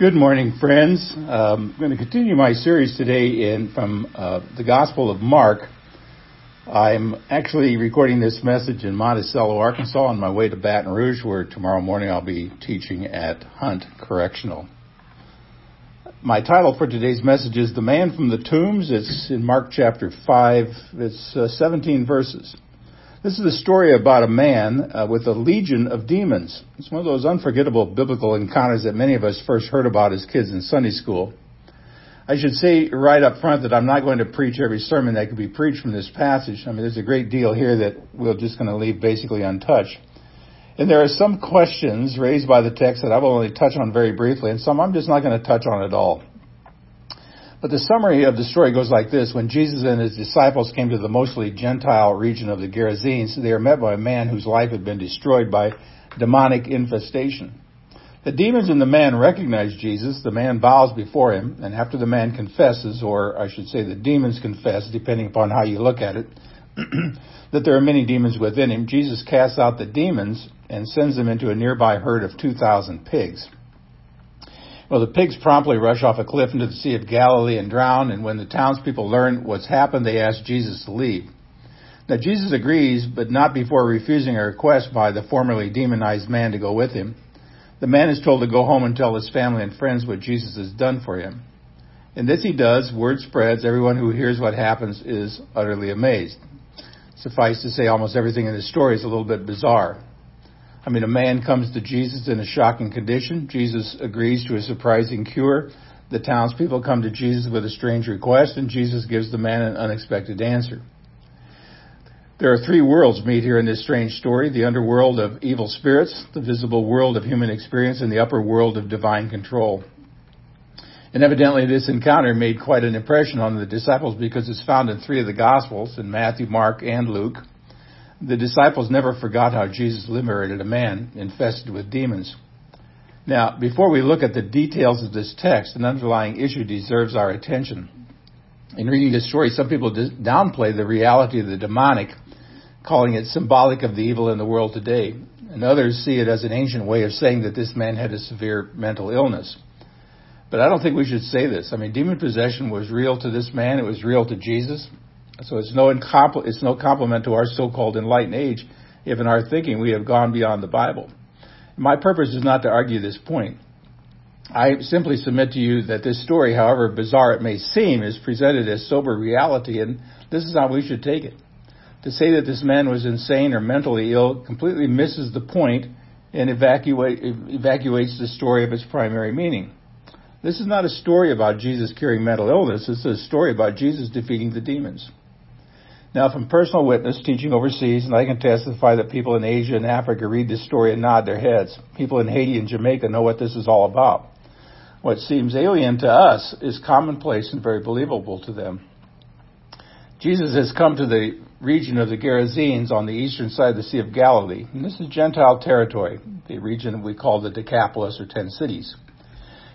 Good morning, friends. Um, I'm going to continue my series today in from uh, the Gospel of Mark. I'm actually recording this message in Monticello, Arkansas, on my way to Baton Rouge, where tomorrow morning I'll be teaching at Hunt Correctional. My title for today's message is "The Man from the Tombs." It's in Mark chapter five. It's uh, 17 verses. This is a story about a man uh, with a legion of demons. It's one of those unforgettable biblical encounters that many of us first heard about as kids in Sunday school. I should say right up front that I'm not going to preach every sermon that could be preached from this passage. I mean, there's a great deal here that we're just going to leave basically untouched. And there are some questions raised by the text that I will only touch on very briefly, and some I'm just not going to touch on at all. But the summary of the story goes like this. When Jesus and his disciples came to the mostly Gentile region of the Gerasenes, they were met by a man whose life had been destroyed by demonic infestation. The demons and the man recognize Jesus. The man bows before him, and after the man confesses, or I should say the demons confess, depending upon how you look at it, that there are many demons within him, Jesus casts out the demons and sends them into a nearby herd of 2,000 pigs. Well, the pigs promptly rush off a cliff into the Sea of Galilee and drown, and when the townspeople learn what's happened, they ask Jesus to leave. Now, Jesus agrees, but not before refusing a request by the formerly demonized man to go with him. The man is told to go home and tell his family and friends what Jesus has done for him. And this he does, word spreads, everyone who hears what happens is utterly amazed. Suffice to say, almost everything in this story is a little bit bizarre. I mean, a man comes to Jesus in a shocking condition. Jesus agrees to a surprising cure. The townspeople come to Jesus with a strange request, and Jesus gives the man an unexpected answer. There are three worlds meet here in this strange story the underworld of evil spirits, the visible world of human experience, and the upper world of divine control. And evidently, this encounter made quite an impression on the disciples because it's found in three of the Gospels in Matthew, Mark, and Luke. The disciples never forgot how Jesus liberated a man infested with demons. Now, before we look at the details of this text, an underlying issue deserves our attention. In reading this story, some people downplay the reality of the demonic, calling it symbolic of the evil in the world today, and others see it as an ancient way of saying that this man had a severe mental illness. But I don't think we should say this. I mean, demon possession was real to this man. It was real to Jesus. So it's no, incompl- it's no compliment to our so-called enlightened age if in our thinking we have gone beyond the Bible. My purpose is not to argue this point. I simply submit to you that this story, however bizarre it may seem, is presented as sober reality, and this is how we should take it. To say that this man was insane or mentally ill completely misses the point and evacuate, evacuates the story of its primary meaning. This is not a story about Jesus curing mental illness. It's a story about Jesus defeating the demons. Now, from personal witness teaching overseas, and I can testify that people in Asia and Africa read this story and nod their heads. People in Haiti and Jamaica know what this is all about. What seems alien to us is commonplace and very believable to them. Jesus has come to the region of the Gerasenes on the eastern side of the Sea of Galilee. And this is Gentile territory, the region we call the Decapolis or Ten Cities.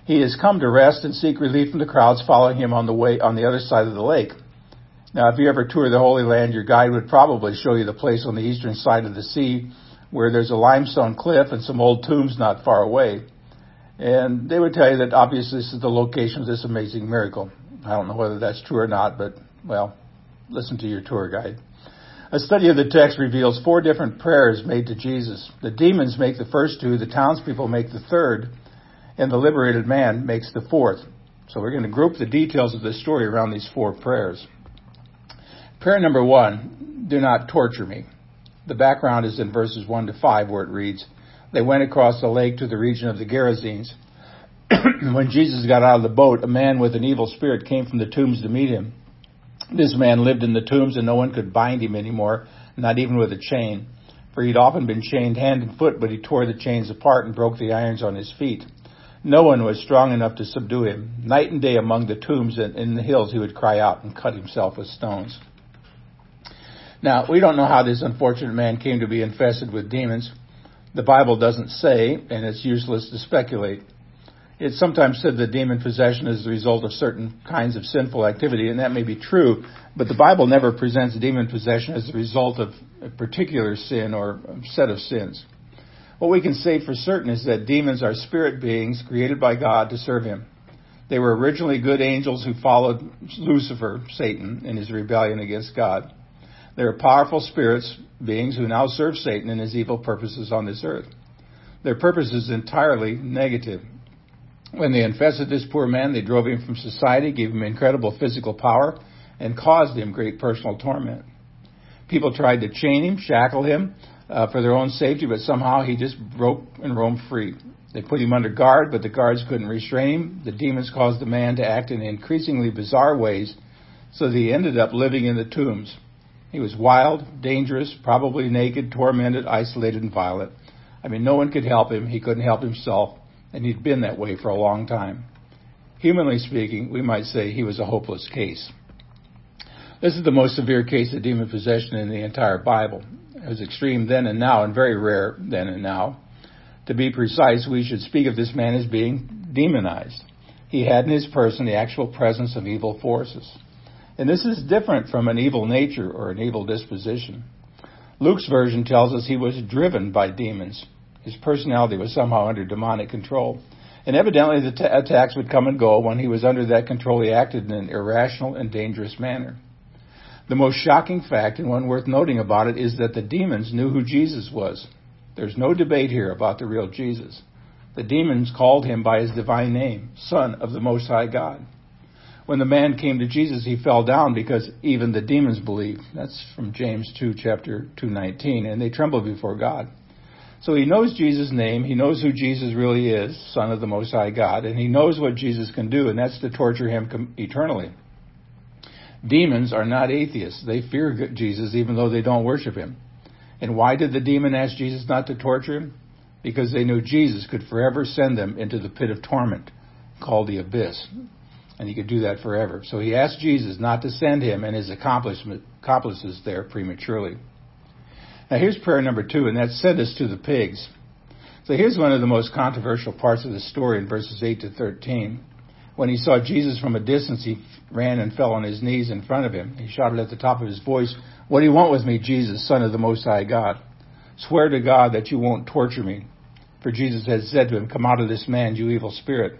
He has come to rest and seek relief from the crowds following him on the way on the other side of the lake. Now, if you ever tour the Holy Land, your guide would probably show you the place on the eastern side of the sea where there's a limestone cliff and some old tombs not far away. And they would tell you that obviously this is the location of this amazing miracle. I don't know whether that's true or not, but well, listen to your tour guide. A study of the text reveals four different prayers made to Jesus. The demons make the first two, the townspeople make the third, and the liberated man makes the fourth. So we're going to group the details of this story around these four prayers. Prayer number one, do not torture me. The background is in verses 1 to 5 where it reads, They went across the lake to the region of the Gerasenes. when Jesus got out of the boat, a man with an evil spirit came from the tombs to meet him. This man lived in the tombs and no one could bind him anymore, not even with a chain. For he'd often been chained hand and foot, but he tore the chains apart and broke the irons on his feet. No one was strong enough to subdue him. Night and day among the tombs and in the hills he would cry out and cut himself with stones. Now, we don't know how this unfortunate man came to be infested with demons. The Bible doesn't say, and it's useless to speculate. It's sometimes said that demon possession is the result of certain kinds of sinful activity, and that may be true, but the Bible never presents demon possession as the result of a particular sin or set of sins. What we can say for certain is that demons are spirit beings created by God to serve Him. They were originally good angels who followed Lucifer, Satan, in his rebellion against God. They are powerful spirits, beings who now serve Satan and his evil purposes on this earth. Their purpose is entirely negative. When they infested this poor man, they drove him from society, gave him incredible physical power, and caused him great personal torment. People tried to chain him, shackle him uh, for their own safety, but somehow he just broke and roamed free. They put him under guard, but the guards couldn't restrain him. The demons caused the man to act in increasingly bizarre ways, so that he ended up living in the tombs. He was wild, dangerous, probably naked, tormented, isolated, and violent. I mean, no one could help him. He couldn't help himself, and he'd been that way for a long time. Humanly speaking, we might say he was a hopeless case. This is the most severe case of demon possession in the entire Bible. It was extreme then and now, and very rare then and now. To be precise, we should speak of this man as being demonized. He had in his person the actual presence of evil forces. And this is different from an evil nature or an evil disposition. Luke's version tells us he was driven by demons. His personality was somehow under demonic control. And evidently the t- attacks would come and go. When he was under that control, he acted in an irrational and dangerous manner. The most shocking fact, and one worth noting about it, is that the demons knew who Jesus was. There's no debate here about the real Jesus. The demons called him by his divine name, Son of the Most High God. When the man came to Jesus, he fell down because even the demons believe. That's from James 2, chapter 219, and they tremble before God. So he knows Jesus' name, he knows who Jesus really is, Son of the Most High God, and he knows what Jesus can do, and that's to torture him eternally. Demons are not atheists. They fear Jesus even though they don't worship him. And why did the demon ask Jesus not to torture him? Because they knew Jesus could forever send them into the pit of torment called the abyss. And he could do that forever. So he asked Jesus not to send him and his accomplices there prematurely. Now here's prayer number two, and that's send us to the pigs. So here's one of the most controversial parts of the story in verses 8 to 13. When he saw Jesus from a distance, he ran and fell on his knees in front of him. He shouted at the top of his voice, What do you want with me, Jesus, Son of the Most High God? Swear to God that you won't torture me. For Jesus had said to him, Come out of this man, you evil spirit.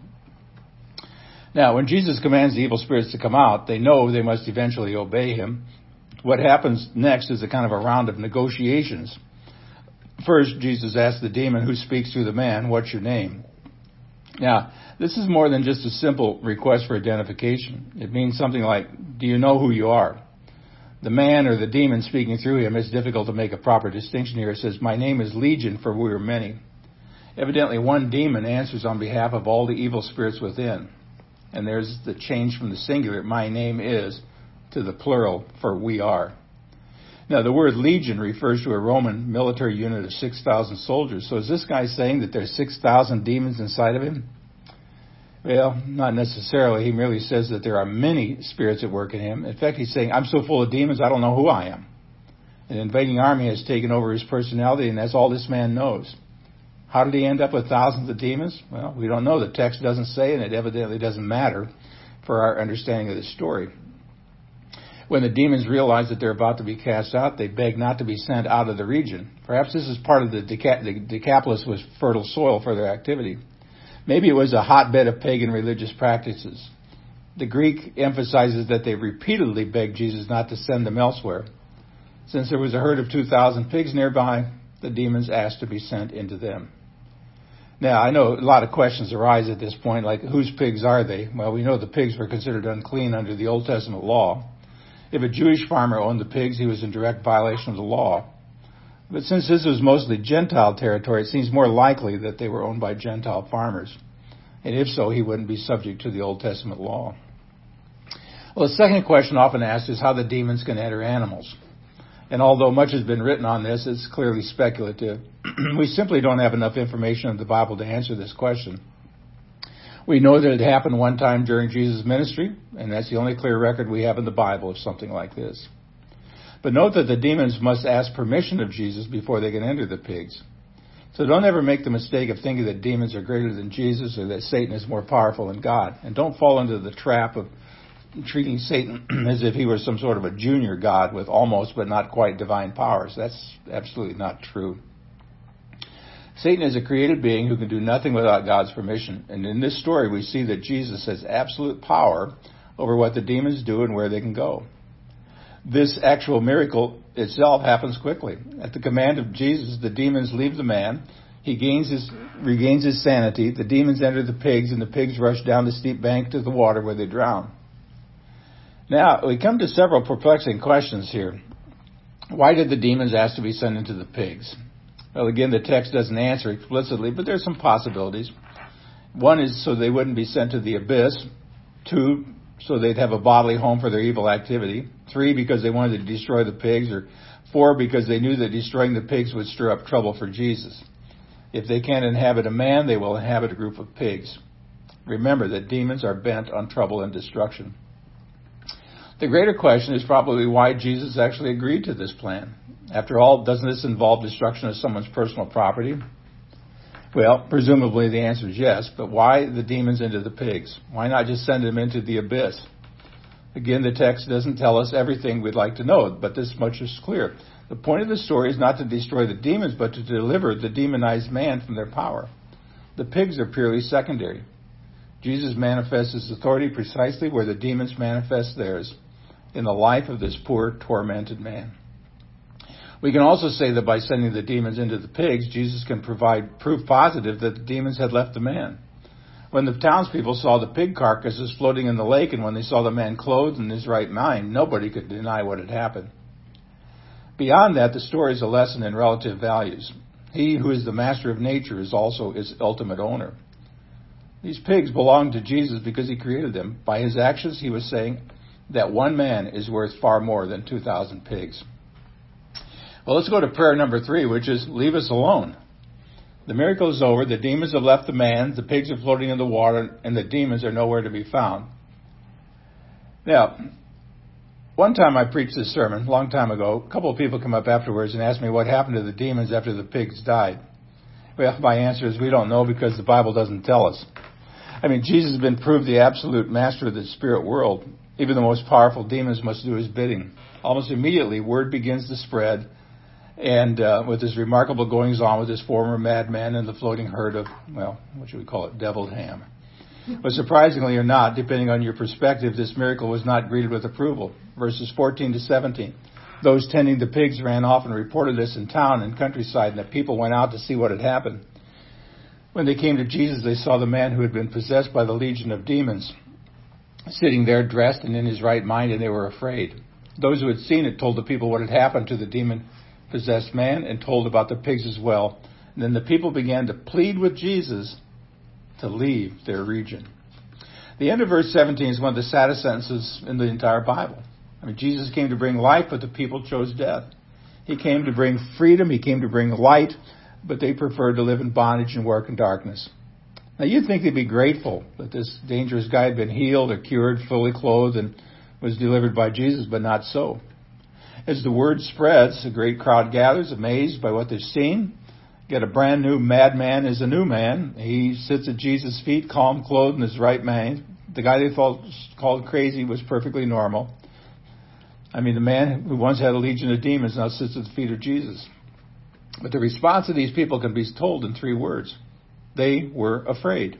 Now, when Jesus commands the evil spirits to come out, they know they must eventually obey him. What happens next is a kind of a round of negotiations. First, Jesus asks the demon who speaks through the man, What's your name? Now, this is more than just a simple request for identification. It means something like, Do you know who you are? The man or the demon speaking through him, it's difficult to make a proper distinction here. It says, My name is Legion, for we are many. Evidently, one demon answers on behalf of all the evil spirits within. And there's the change from the singular, my name is, to the plural, for we are. Now, the word legion refers to a Roman military unit of 6,000 soldiers. So is this guy saying that there's 6,000 demons inside of him? Well, not necessarily. He merely says that there are many spirits at work in him. In fact, he's saying, I'm so full of demons, I don't know who I am. An invading army has taken over his personality, and that's all this man knows. How did he end up with thousands of demons? Well, we don't know. The text doesn't say, and it evidently doesn't matter for our understanding of the story. When the demons realize that they're about to be cast out, they beg not to be sent out of the region. Perhaps this is part of the, Deca- the Decapolis was fertile soil for their activity. Maybe it was a hotbed of pagan religious practices. The Greek emphasizes that they repeatedly begged Jesus not to send them elsewhere. Since there was a herd of 2,000 pigs nearby, the demons asked to be sent into them. Now, I know a lot of questions arise at this point, like whose pigs are they? Well, we know the pigs were considered unclean under the Old Testament law. If a Jewish farmer owned the pigs, he was in direct violation of the law. But since this was mostly Gentile territory, it seems more likely that they were owned by Gentile farmers. And if so, he wouldn't be subject to the Old Testament law. Well, the second question often asked is how the demons can enter animals. And although much has been written on this, it's clearly speculative. we simply don't have enough information in the Bible to answer this question. We know that it happened one time during Jesus' ministry, and that's the only clear record we have in the Bible of something like this. But note that the demons must ask permission of Jesus before they can enter the pigs. So don't ever make the mistake of thinking that demons are greater than Jesus or that Satan is more powerful than God. And don't fall into the trap of treating Satan as if he were some sort of a junior God with almost but not quite divine powers. That's absolutely not true. Satan is a created being who can do nothing without God's permission. And in this story, we see that Jesus has absolute power over what the demons do and where they can go. This actual miracle itself happens quickly. At the command of Jesus, the demons leave the man. He his, regains his sanity. The demons enter the pigs, and the pigs rush down the steep bank to the water where they drown. Now, we come to several perplexing questions here. Why did the demons ask to be sent into the pigs? Well, again, the text doesn't answer explicitly, but there's some possibilities. One is so they wouldn't be sent to the abyss. Two, so they'd have a bodily home for their evil activity. Three, because they wanted to destroy the pigs. Or four, because they knew that destroying the pigs would stir up trouble for Jesus. If they can't inhabit a man, they will inhabit a group of pigs. Remember that demons are bent on trouble and destruction. The greater question is probably why Jesus actually agreed to this plan. After all, doesn't this involve destruction of someone's personal property? Well, presumably the answer is yes, but why the demons into the pigs? Why not just send them into the abyss? Again, the text doesn't tell us everything we'd like to know, but this much is clear. The point of the story is not to destroy the demons, but to deliver the demonized man from their power. The pigs are purely secondary. Jesus manifests his authority precisely where the demons manifest theirs, in the life of this poor, tormented man. We can also say that by sending the demons into the pigs, Jesus can provide proof positive that the demons had left the man. When the townspeople saw the pig carcasses floating in the lake and when they saw the man clothed in his right mind, nobody could deny what had happened. Beyond that, the story is a lesson in relative values. He who is the master of nature is also its ultimate owner. These pigs belonged to Jesus because he created them. By his actions, he was saying that one man is worth far more than 2,000 pigs. Well, let's go to prayer number three, which is leave us alone. The miracle is over. The demons have left the man. The pigs are floating in the water, and the demons are nowhere to be found. Now, one time I preached this sermon, a long time ago. A couple of people come up afterwards and asked me what happened to the demons after the pigs died. Well, my answer is we don't know because the Bible doesn't tell us. I mean, Jesus has been proved the absolute master of the spirit world. Even the most powerful demons must do his bidding. Almost immediately, word begins to spread and uh, with his remarkable goings on with his former madman and the floating herd of, well, what should we call it, deviled ham. But surprisingly or not, depending on your perspective, this miracle was not greeted with approval. Verses 14 to 17. Those tending the pigs ran off and reported this in town and countryside, and the people went out to see what had happened. When they came to Jesus, they saw the man who had been possessed by the legion of demons sitting there dressed and in his right mind, and they were afraid. Those who had seen it told the people what had happened to the demon possessed man and told about the pigs as well. And then the people began to plead with Jesus to leave their region. The end of verse 17 is one of the saddest sentences in the entire Bible. I mean, Jesus came to bring life, but the people chose death. He came to bring freedom, he came to bring light, but they preferred to live in bondage and work in darkness. Now, you'd think they'd be grateful that this dangerous guy had been healed or cured, fully clothed, and was delivered by Jesus, but not so. As the word spreads, a great crowd gathers, amazed by what they've seen. Get a brand new madman is a new man. He sits at Jesus' feet, calm, clothed in his right mind. The guy they thought called crazy was perfectly normal. I mean, the man who once had a legion of demons now sits at the feet of Jesus. But the response of these people can be told in three words. They were afraid.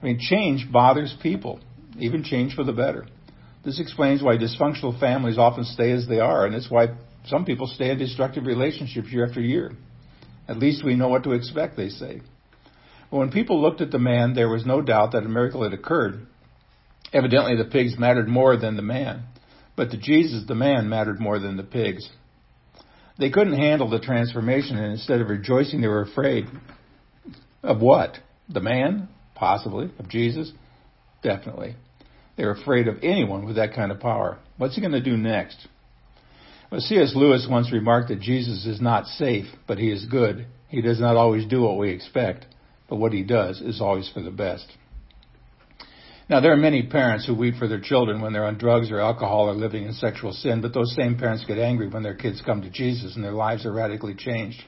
I mean, change bothers people, even change for the better. This explains why dysfunctional families often stay as they are, and it's why some people stay in destructive relationships year after year. At least we know what to expect, they say. But when people looked at the man, there was no doubt that a miracle had occurred. Evidently, the pigs mattered more than the man. But to Jesus, the man mattered more than the pigs. They couldn't handle the transformation, and instead of rejoicing, they were afraid. Of what? The man? Possibly. Of Jesus? Definitely. They're afraid of anyone with that kind of power. What's he going to do next? Well, C.S. Lewis once remarked that Jesus is not safe, but he is good. He does not always do what we expect, but what he does is always for the best. Now, there are many parents who weep for their children when they're on drugs or alcohol or living in sexual sin, but those same parents get angry when their kids come to Jesus and their lives are radically changed.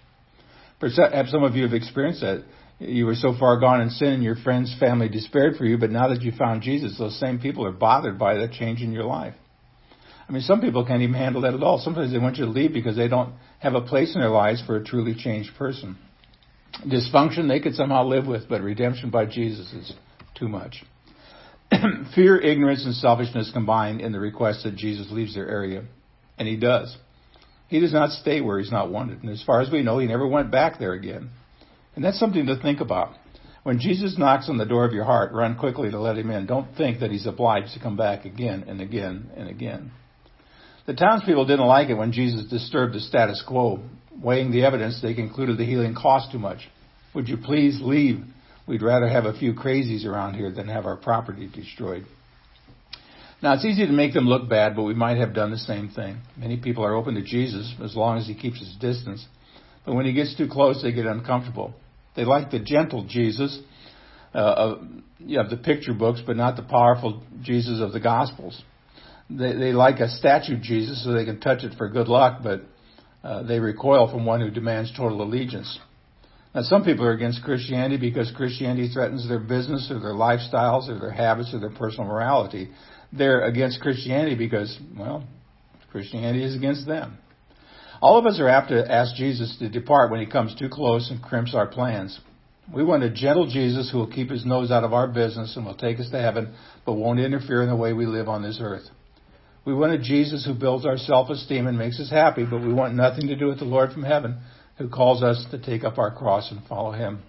Perhaps some of you have experienced that. You were so far gone in sin your friends, family despaired for you, but now that you found Jesus, those same people are bothered by that change in your life. I mean, some people can't even handle that at all. Sometimes they want you to leave because they don't have a place in their lives for a truly changed person. Dysfunction they could somehow live with, but redemption by Jesus is too much. Fear, ignorance, and selfishness combine in the request that Jesus leaves their area. And he does. He does not stay where he's not wanted. And as far as we know, he never went back there again. And that's something to think about. When Jesus knocks on the door of your heart, run quickly to let him in. Don't think that he's obliged to come back again and again and again. The townspeople didn't like it when Jesus disturbed the status quo. Weighing the evidence, they concluded the healing cost too much. Would you please leave? We'd rather have a few crazies around here than have our property destroyed. Now, it's easy to make them look bad, but we might have done the same thing. Many people are open to Jesus as long as he keeps his distance. But when he gets too close, they get uncomfortable. They like the gentle Jesus uh, of, you the picture books, but not the powerful Jesus of the Gospels. They, they like a statue Jesus so they can touch it for good luck, but uh, they recoil from one who demands total allegiance. Now, some people are against Christianity because Christianity threatens their business or their lifestyles or their habits or their personal morality. They're against Christianity because, well, Christianity is against them. All of us are apt to ask Jesus to depart when he comes too close and crimps our plans. We want a gentle Jesus who will keep his nose out of our business and will take us to heaven, but won't interfere in the way we live on this earth. We want a Jesus who builds our self-esteem and makes us happy, but we want nothing to do with the Lord from heaven who calls us to take up our cross and follow him.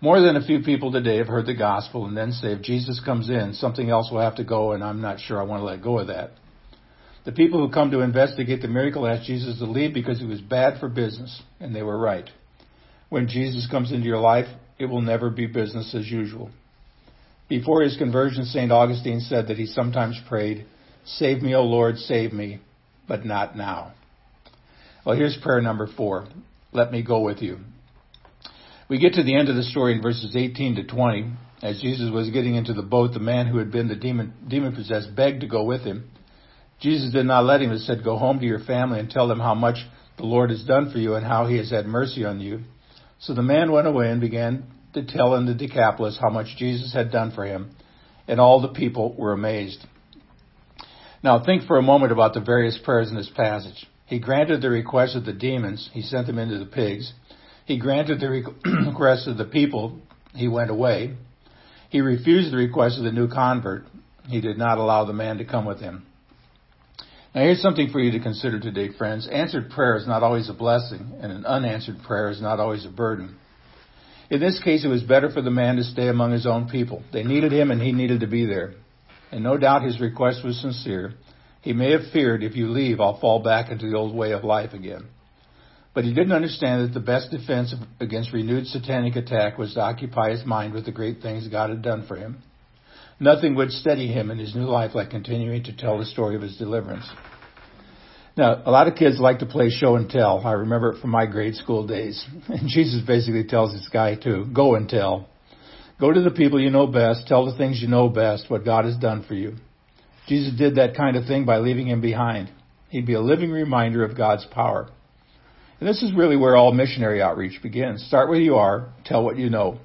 More than a few people today have heard the gospel and then say, if Jesus comes in, something else will have to go, and I'm not sure I want to let go of that. The people who come to investigate the miracle asked Jesus to leave because it was bad for business, and they were right. When Jesus comes into your life, it will never be business as usual. Before his conversion, St. Augustine said that he sometimes prayed, Save me, O Lord, save me, but not now. Well, here's prayer number four. Let me go with you. We get to the end of the story in verses 18 to 20. As Jesus was getting into the boat, the man who had been the demon, demon possessed begged to go with him. Jesus did not let him, but said, Go home to your family and tell them how much the Lord has done for you and how he has had mercy on you. So the man went away and began to tell in the Decapolis how much Jesus had done for him, and all the people were amazed. Now think for a moment about the various prayers in this passage. He granted the request of the demons, he sent them into the pigs. He granted the request of the people, he went away. He refused the request of the new convert, he did not allow the man to come with him. Now here's something for you to consider today, friends. Answered prayer is not always a blessing, and an unanswered prayer is not always a burden. In this case, it was better for the man to stay among his own people. They needed him, and he needed to be there. And no doubt his request was sincere. He may have feared, if you leave, I'll fall back into the old way of life again. But he didn't understand that the best defense against renewed satanic attack was to occupy his mind with the great things God had done for him. Nothing would steady him in his new life like continuing to tell the story of his deliverance. Now, a lot of kids like to play show and tell. I remember it from my grade school days. And Jesus basically tells this guy to go and tell. Go to the people you know best, tell the things you know best, what God has done for you. Jesus did that kind of thing by leaving him behind. He'd be a living reminder of God's power. And this is really where all missionary outreach begins. Start where you are, tell what you know.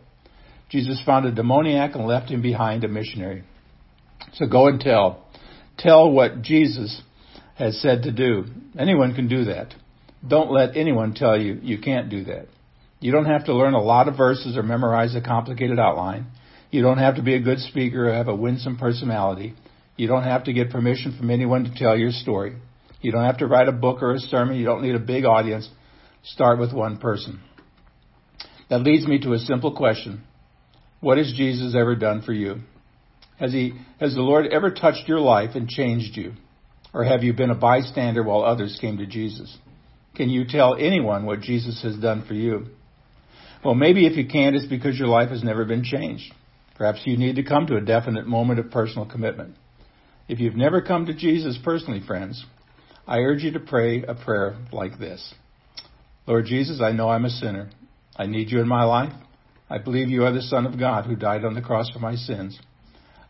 Jesus found a demoniac and left him behind a missionary. So go and tell. Tell what Jesus has said to do. Anyone can do that. Don't let anyone tell you you can't do that. You don't have to learn a lot of verses or memorize a complicated outline. You don't have to be a good speaker or have a winsome personality. You don't have to get permission from anyone to tell your story. You don't have to write a book or a sermon. You don't need a big audience. Start with one person. That leads me to a simple question. What has Jesus ever done for you? Has he, has the Lord ever touched your life and changed you? Or have you been a bystander while others came to Jesus? Can you tell anyone what Jesus has done for you? Well, maybe if you can't, it's because your life has never been changed. Perhaps you need to come to a definite moment of personal commitment. If you've never come to Jesus personally, friends, I urge you to pray a prayer like this. Lord Jesus, I know I'm a sinner. I need you in my life. I believe you are the Son of God who died on the cross for my sins.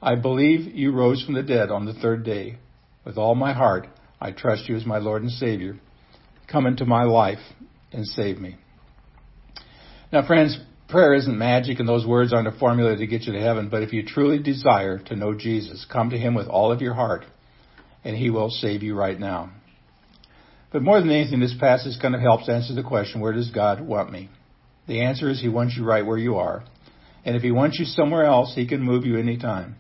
I believe you rose from the dead on the third day. With all my heart, I trust you as my Lord and Savior. Come into my life and save me. Now, friends, prayer isn't magic and those words aren't a formula to get you to heaven, but if you truly desire to know Jesus, come to him with all of your heart and he will save you right now. But more than anything, this passage kind of helps answer the question, where does God want me? The answer is he wants you right where you are. And if he wants you somewhere else, he can move you anytime.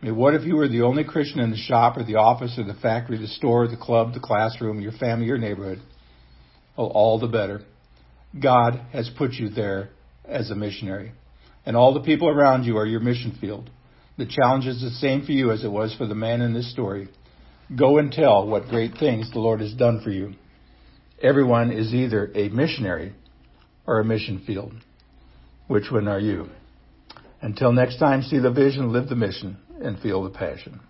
I mean, what if you were the only Christian in the shop or the office or the factory, the store, the club, the classroom, your family, your neighborhood? Well, all the better. God has put you there as a missionary. And all the people around you are your mission field. The challenge is the same for you as it was for the man in this story. Go and tell what great things the Lord has done for you. Everyone is either a missionary or a mission field. Which one are you? Until next time, see the vision, live the mission, and feel the passion.